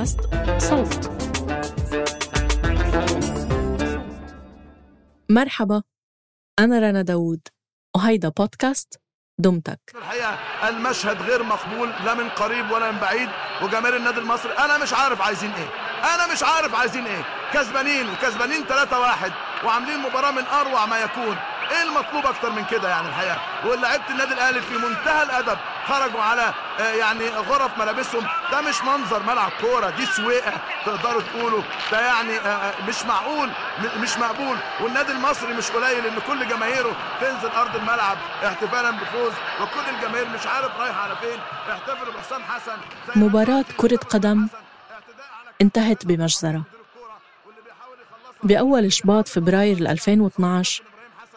بودكاست صوت. مرحبا أنا رنا داوود وهيدا بودكاست دمتك. الحقيقة المشهد غير مقبول لا من قريب ولا من بعيد وجماهير النادي المصري أنا مش عارف عايزين إيه. أنا مش عارف عايزين إيه. كسبانين وكسبانين 3-1 وعاملين مباراة من أروع ما يكون. إيه المطلوب أكتر من كده يعني الحقيقة؟ ولاعيبه النادي الأهلي في منتهى الأدب خرجوا على آه، يعني غرف ملابسهم. ده مش منظر ملعب كورة دي سويقه تقدروا تقولوا. ده يعني آه، آه، مش معقول مش مقبول. والنادي المصري مش قليل إن كل جماهيره تنزل أرض الملعب احتفالا بفوز. وكل الجماهير مش عارف رايحة على فين. احتفلوا بحسام حسن. مباراة كرة قدم انتهت بمجزرة. بأول شباط فبراير 2012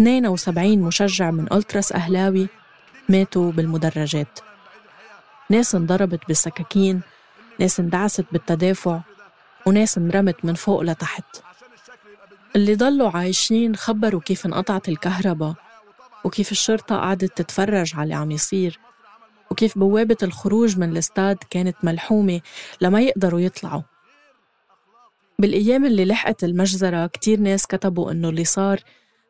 72 مشجع من ألتراس أهلاوي ماتوا بالمدرجات. ناس انضربت بالسكاكين ناس اندعست بالتدافع وناس انرمت من فوق لتحت. اللي ضلوا عايشين خبروا كيف انقطعت الكهرباء وكيف الشرطة قعدت تتفرج على اللي عم يصير وكيف بوابة الخروج من الاستاد كانت ملحومة لما يقدروا يطلعوا. بالأيام اللي لحقت المجزرة كتير ناس كتبوا إنه اللي صار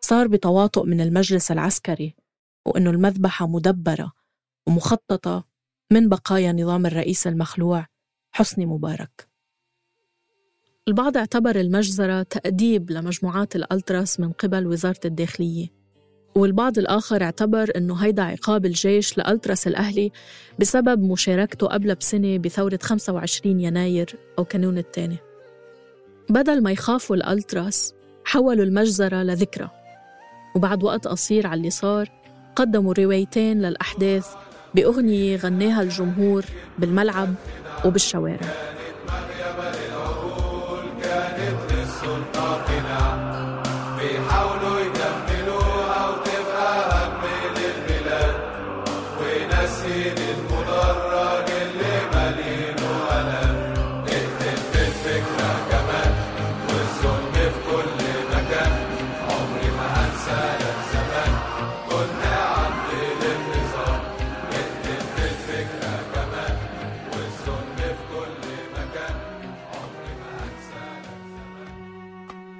صار بتواطؤ من المجلس العسكري وإنه المذبحة مدبرة ومخططة من بقايا نظام الرئيس المخلوع حسني مبارك. البعض اعتبر المجزرة تأديب لمجموعات الألتراس من قبل وزارة الداخلية والبعض الآخر اعتبر أنه هيدا عقاب الجيش لألتراس الأهلي بسبب مشاركته قبل بسنة بثورة 25 يناير أو كانون الثاني. بدل ما يخافوا الألتراس حولوا المجزرة لذكرى. وبعد وقت قصير على اللي صار قدموا روايتين للأحداث بأغنية غناها الجمهور بالملعب وبالشوارع.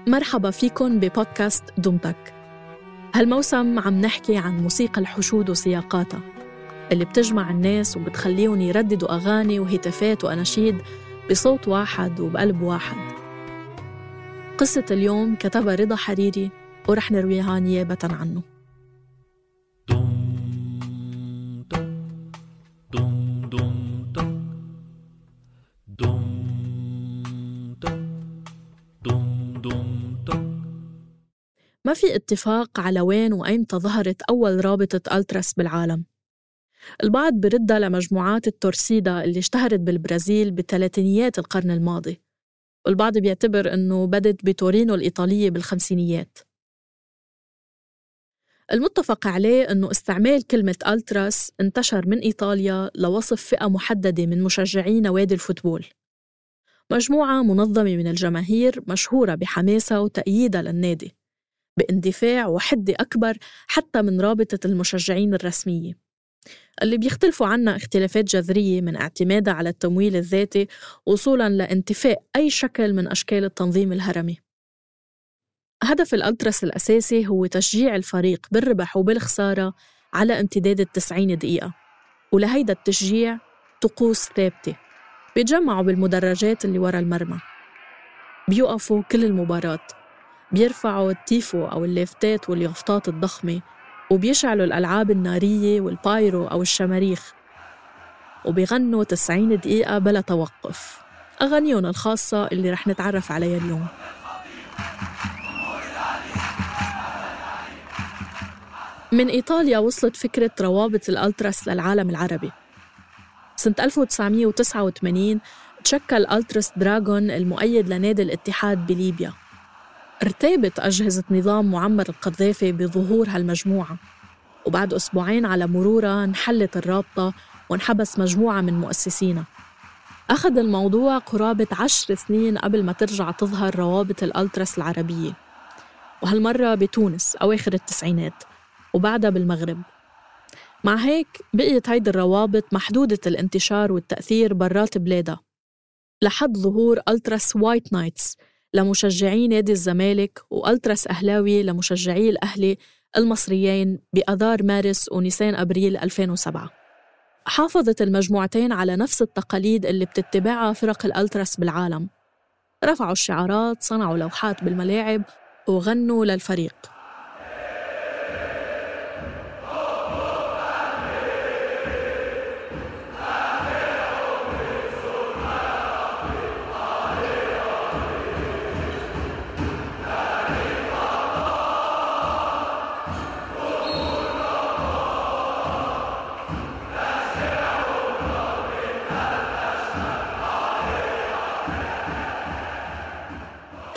مرحبا فيكن ببودكاست دمتك. هالموسم عم نحكي عن موسيقى الحشود وسياقاتها اللي بتجمع الناس وبتخليهم يرددوا أغاني وهتافات وأناشيد بصوت واحد وبقلب واحد. قصة اليوم كتبها رضا حريري ورح نرويها نيابة عنه. ما في اتفاق على وين وأيمتى ظهرت أول رابطة ألتراس بالعالم. البعض بردها لمجموعات التورسيدا اللي اشتهرت بالبرازيل بثلاثينيات القرن الماضي والبعض بيعتبر أنه بدت بتورينو الإيطالية بالخمسينيات. المتفق عليه أنه استعمال كلمة ألتراس انتشر من إيطاليا لوصف فئة محددة من مشجعي نوادي الفوتبول. مجموعة منظمة من الجماهير مشهورة بحماسها وتأييدها للنادي. باندفاع وحدة أكبر حتى من رابطة المشجعين الرسمية. اللي بيختلفوا عنا اختلافات جذرية من اعتمادها على التمويل الذاتي وصولا لانتفاء أي شكل من أشكال التنظيم الهرمي. هدف الألتراس الأساسي هو تشجيع الفريق بالربح وبالخسارة على امتداد التسعين دقيقة ولهيدا التشجيع طقوس ثابتة بيتجمعوا بالمدرجات اللي ورا المرمى. بيوقفوا كل المباراة. بيرفعوا التيفو أو اللافتات واليافطات الضخمة وبيشعلوا الألعاب النارية والبايرو أو الشماريخ وبيغنوا 90 دقيقة بلا توقف. أغانيهم الخاصة اللي رح نتعرف عليها اليوم. من إيطاليا وصلت فكرة روابط الألتراس للعالم العربي. سنة 1989 تشكل ألتراس دراغون المؤيد لنادي الاتحاد بليبيا. ارتابت أجهزة نظام معمر القذافي بظهور هالمجموعة. وبعد أسبوعين على مرورها انحلت الرابطة وانحبس مجموعة من مؤسسينها. أخذ الموضوع قرابة عشر سنين قبل ما ترجع تظهر روابط الألتراس العربية. وهالمرة بتونس أواخر التسعينات وبعدها بالمغرب. مع هيك بقيت هيدي الروابط محدودة الانتشار والتأثير برات بلادها. لحد ظهور ألتراس وايت نايتس لمشجعي نادي الزمالك وألتراس أهلاوي لمشجعي الأهلي المصريين بأذار مارس ونيسان أبريل 2007 حافظت المجموعتين على نفس التقاليد اللي بتتبعها فرق الألتراس بالعالم. رفعوا الشعارات صنعوا لوحات بالملاعب وغنوا للفريق.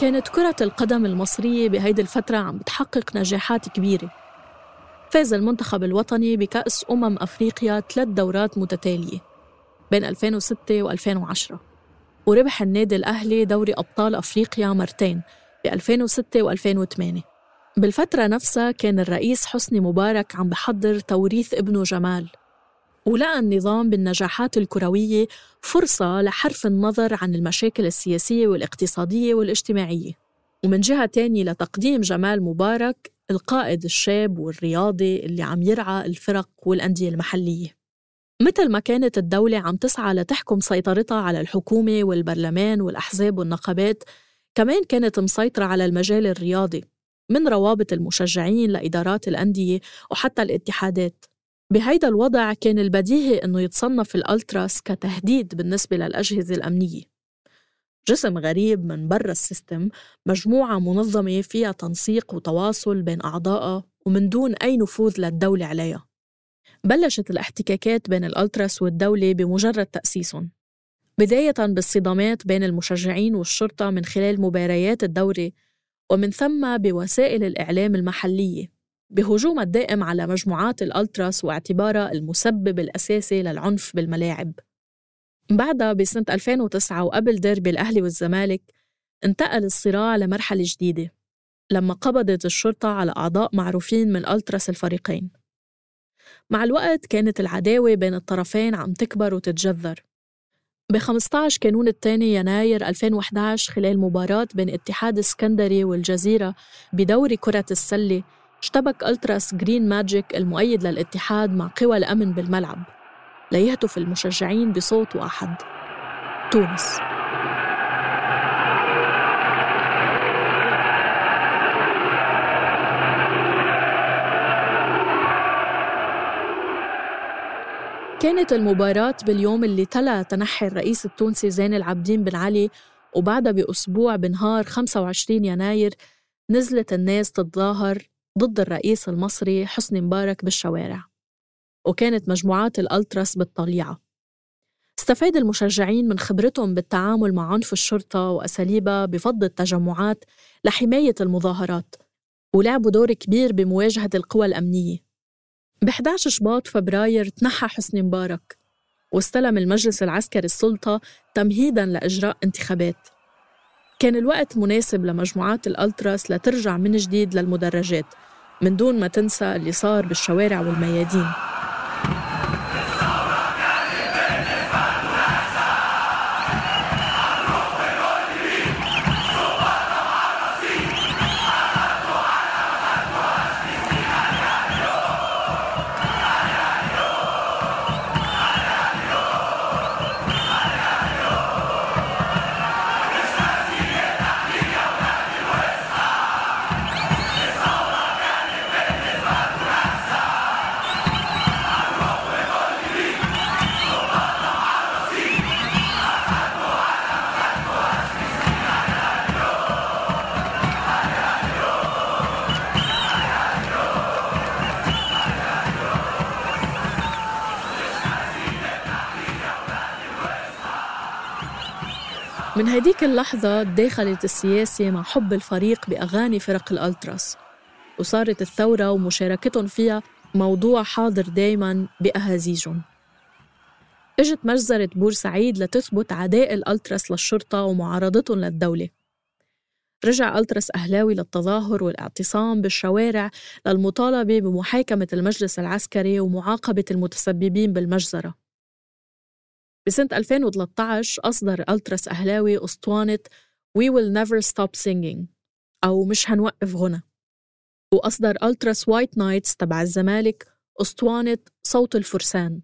كانت كرة القدم المصرية بهيدي الفترة عم بتحقق نجاحات كبيرة. فاز المنتخب الوطني بكأس أمم أفريقيا ثلاث دورات متتالية بين 2006 و2010 وربح النادي الأهلي دوري أبطال أفريقيا مرتين ب 2006 و2008 بالفترة نفسها كان الرئيس حسني مبارك عم بحضر توريث ابنه جمال. ولقى النظام بالنجاحات الكروية فرصة لحرف النظر عن المشاكل السياسية والاقتصادية والاجتماعية. ومن جهة تانية لتقديم جمال مبارك القائد الشاب والرياضي اللي عم يرعى الفرق والأندية المحلية. مثل ما كانت الدولة عم تسعى لتحكم سيطرتها على الحكومة والبرلمان والأحزاب والنقابات كمان كانت مسيطرة على المجال الرياضي من روابط المشجعين لإدارات الأندية وحتى الاتحادات. بهيدا الوضع كان البديهي أنه يتصنف الألتراس كتهديد بالنسبة للأجهزة الأمنية. جسم غريب من برا السيستم مجموعة منظمة فيها تنسيق وتواصل بين أعضائها ومن دون أي نفوذ للدولة عليها. بلشت الاحتكاكات بين الألتراس والدولة بمجرد تأسيسهم بداية بالصدامات بين المشجعين والشرطة من خلال مباريات الدوري ومن ثم بوسائل الإعلام المحلية. بهجومها الدائم على مجموعات الألتراس واعتبارها المسبب الأساسي للعنف بالملاعب. بعدها بسنة 2009 وقبل ديربي الأهلي والزمالك انتقل الصراع لمرحلة جديدة لما قبضت الشرطة على أعضاء معروفين من ألتراس الفريقين. مع الوقت كانت العداوة بين الطرفين عم تكبر وتتجذر. ب 15 كانون الثاني يناير 2011 خلال مباراة بين اتحاد اسكندري والجزيرة بدوري كرة السلة اشتبك ألتراس جرين ماجيك المؤيد للاتحاد مع قوى الأمن بالملعب. ليهتف المشجعين بصوت واحد. تونس. كانت المباراة باليوم اللي تلا تنحي الرئيس التونسي زين العابدين بن علي وبعدها بأسبوع بنهار 25 يناير نزلت الناس تتظاهر ضد الرئيس المصري حسني مبارك بالشوارع وكانت مجموعات الألتراس بالطليعة. استفاد المشجعين من خبرتهم بالتعامل مع عنف الشرطة وأساليبها بفض التجمعات لحماية المظاهرات ولعبوا دور كبير بمواجهة القوى الأمنية. ب 11 شباط فبراير تنحى حسني مبارك واستلم المجلس العسكري السلطة تمهيداً لإجراء انتخابات. كان الوقت مناسب لمجموعات الألتراس لترجع من جديد للمدرجات من دون ما تنسى اللي صار بالشوارع والميادين. من هديك اللحظة تداخلت السياسة مع حب الفريق بأغاني فرق الألتراس وصارت الثورة ومشاركتهم فيها موضوع حاضر دايما بأهازيجهم. إجت مجزرة بورسعيد لتثبت عداء الألتراس للشرطة ومعارضتهم للدولة. رجع ألتراس أهلاوي للتظاهر والاعتصام بالشوارع للمطالبة بمحاكمة المجلس العسكري ومعاقبة المتسببين بالمجزرة. بسنة 2013 أصدر ألتراس أهلاوي أسطوانة We Will Never Stop Singing أو مش هنوقف غنى. وأصدر ألتراس وايت نايتس تبع الزمالك أسطوانة صوت الفرسان.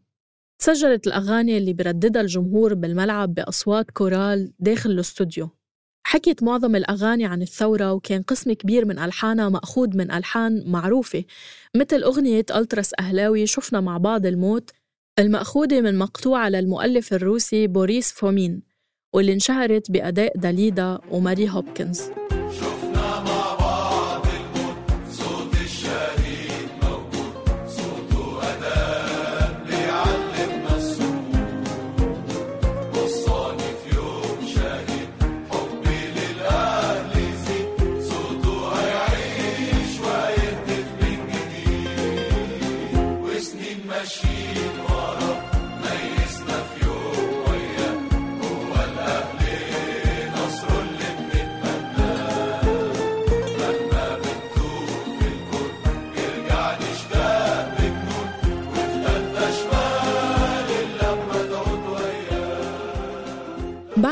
سجلت الأغاني اللي برددها الجمهور بالملعب بأصوات كورال داخل الاستوديو. حكيت معظم الأغاني عن الثورة وكان قسم كبير من ألحانها مأخوذ من ألحان معروفة. مثل أغنية ألتراس أهلاوي شفنا مع بعض الموت المأخوذة من مقطوعة للمؤلف الروسي بوريس فومين واللي انشهرت بأداء داليدا وماري هوبكنز.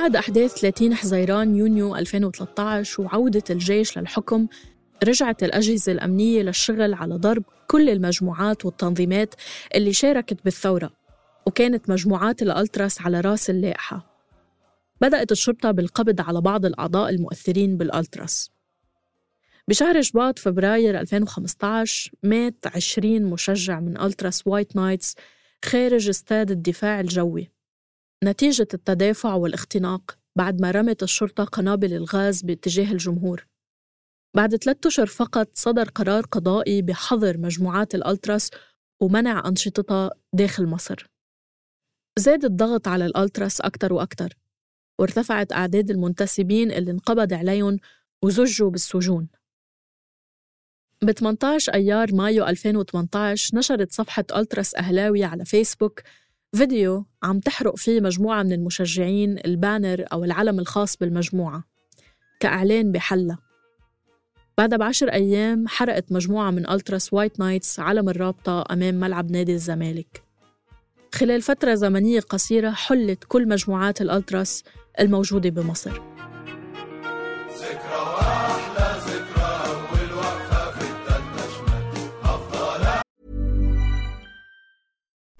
بعد أحداث 30 حزيران يونيو 2013 وعودة الجيش للحكم رجعت الأجهزة الأمنية للشغل على ضرب كل المجموعات والتنظيمات اللي شاركت بالثورة وكانت مجموعات الألتراس على رأس اللائحة. بدأت الشرطة بالقبض على بعض الأعضاء المؤثرين بالألتراس. بشهر شباط فبراير 2015 مات 20 مشجع من ألتراس وايت نايتس خارج استاد الدفاع الجوي. نتيجة التدافع والاختناق بعد ما رمت الشرطة قنابل الغاز باتجاه الجمهور. بعد ثلاثة أشهر فقط صدر قرار قضائي بحظر مجموعات الألتراس ومنع أنشطتها داخل مصر. زاد الضغط على الألتراس أكتر وأكتر وارتفعت أعداد المنتسبين اللي انقبض عليهم وزجوا بالسجون. ب 18 أيار مايو 2018 نشرت صفحة ألتراس أهلاوي على فيسبوك فيديو عم تحرق فيه مجموعة من المشجعين البانر أو العلم الخاص بالمجموعة. كإعلان بحلها. بعدها بعشر أيام حرقت مجموعة من ألتراس وايت نايتس علم الرابطة أمام ملعب نادي الزمالك. خلال فترة زمنية قصيرة حلت كل مجموعات الألتراس الموجودة بمصر.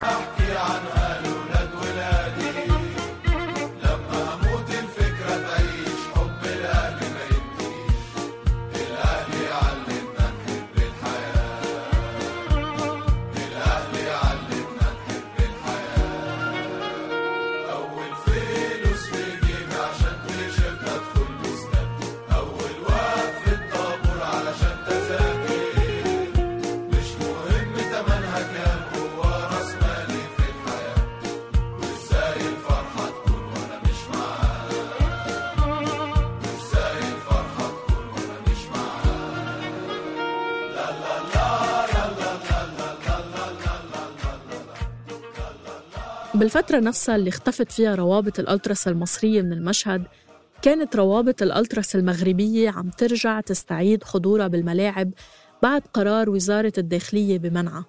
Rock it on. بالفترة نفسها اللي اختفت فيها روابط الألتراس المصرية من المشهد كانت روابط الألتراس المغربية عم ترجع تستعيد حضورها بالملاعب بعد قرار وزارة الداخلية بمنعها.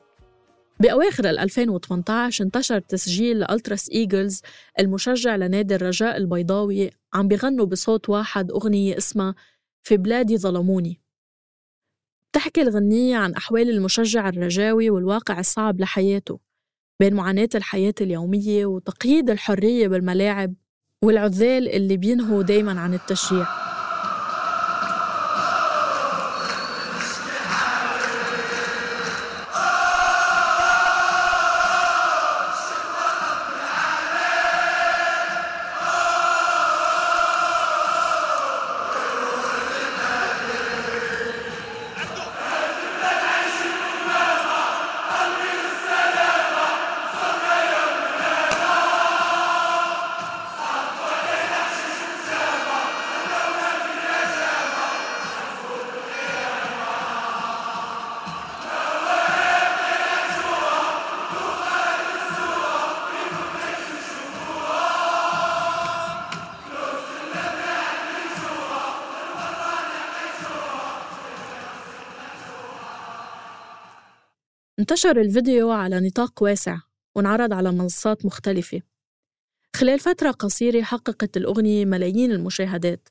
بأواخر 2018 انتشر تسجيل لألتراس إيجلز المشجع لنادي الرجاء البيضاوي عم بيغنوا بصوت واحد أغنية اسمها في بلادي ظلموني بتحكي الغنية عن أحوال المشجع الرجاوي والواقع الصعب لحياته. بين معاناة الحياة اليومية وتقييد الحرية بالملاعب والعذال اللي بينهوا دايما عن التشجيع انتشر الفيديو على نطاق واسع وانعرض على منصات مختلفة. خلال فترة قصيرة حققت الأغنية ملايين المشاهدات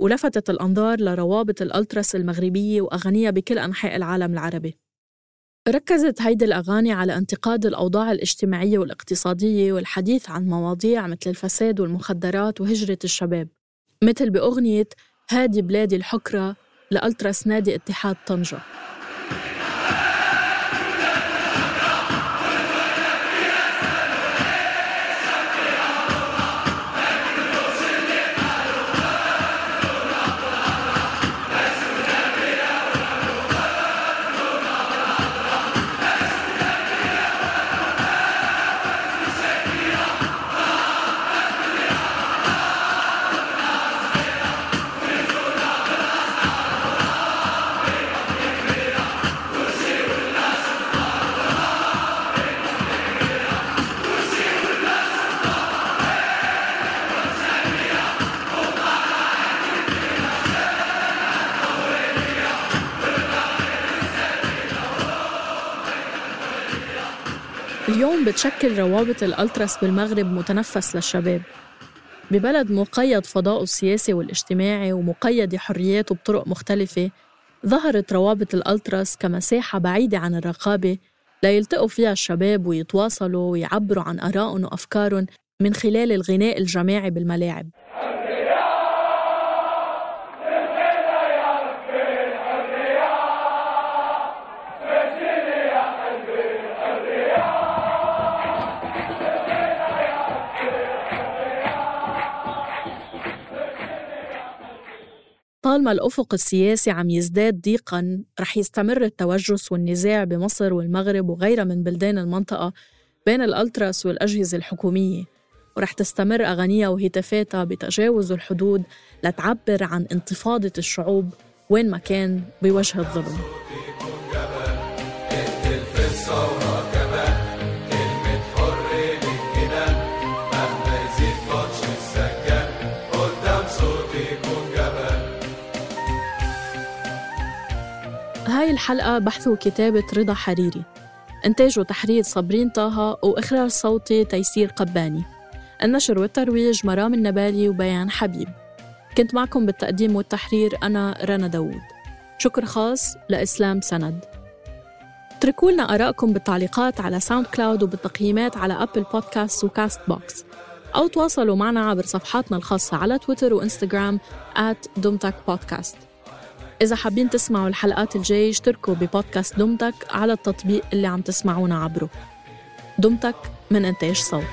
ولفتت الأنظار لروابط الألتراس المغربية وأغانيها بكل أنحاء العالم العربي. ركزت هيدي الأغاني على انتقاد الأوضاع الاجتماعية والاقتصادية والحديث عن مواضيع مثل الفساد والمخدرات وهجرة الشباب مثل بأغنية هادي بلادي الحكرة لألتراس نادي اتحاد طنجة. بتشكل روابط الألتراس بالمغرب متنفس للشباب. ببلد مقيد فضاؤه السياسي والاجتماعي ومقيد حرياته بطرق مختلفة ظهرت روابط الألتراس كمساحة بعيدة عن الرقابة ليلتقوا فيها الشباب ويتواصلوا ويعبروا عن آرائهم وأفكارهم من خلال الغناء الجماعي بالملاعب. طالما الأفق السياسي عم يزداد ضيقاً رح يستمر التوجس والنزاع بمصر والمغرب وغيرها من بلدان المنطقة بين الألتراس والأجهزة الحكومية. ورح تستمر أغانيها وهتافاتها بتجاوز الحدود لتعبر عن انتفاضة الشعوب وين ما كان بوجه الظلم. هاي الحلقة بحث وكتابة رضا حريري. إنتاج وتحرير صابرين طه وإخراج صوتي تيسير قباني. النشر والترويج مرام النبالي وبيان حبيب. كنت معكم بالتقديم والتحرير أنا رنا داوود. شكر خاص لإسلام سند. اتركوا لنا آرائكم بالتعليقات على SoundCloud وبالتقييمات على Apple Podcasts و Castbox أو تواصلوا معنا عبر صفحاتنا الخاصة على تويتر وإنستغرام at بودكاست. إذا حابين تسمعوا الحلقات الجاية اشتركوا ببودكاست دمتك على التطبيق اللي عم تسمعونا عبره. دمتك من إنتاج صوت.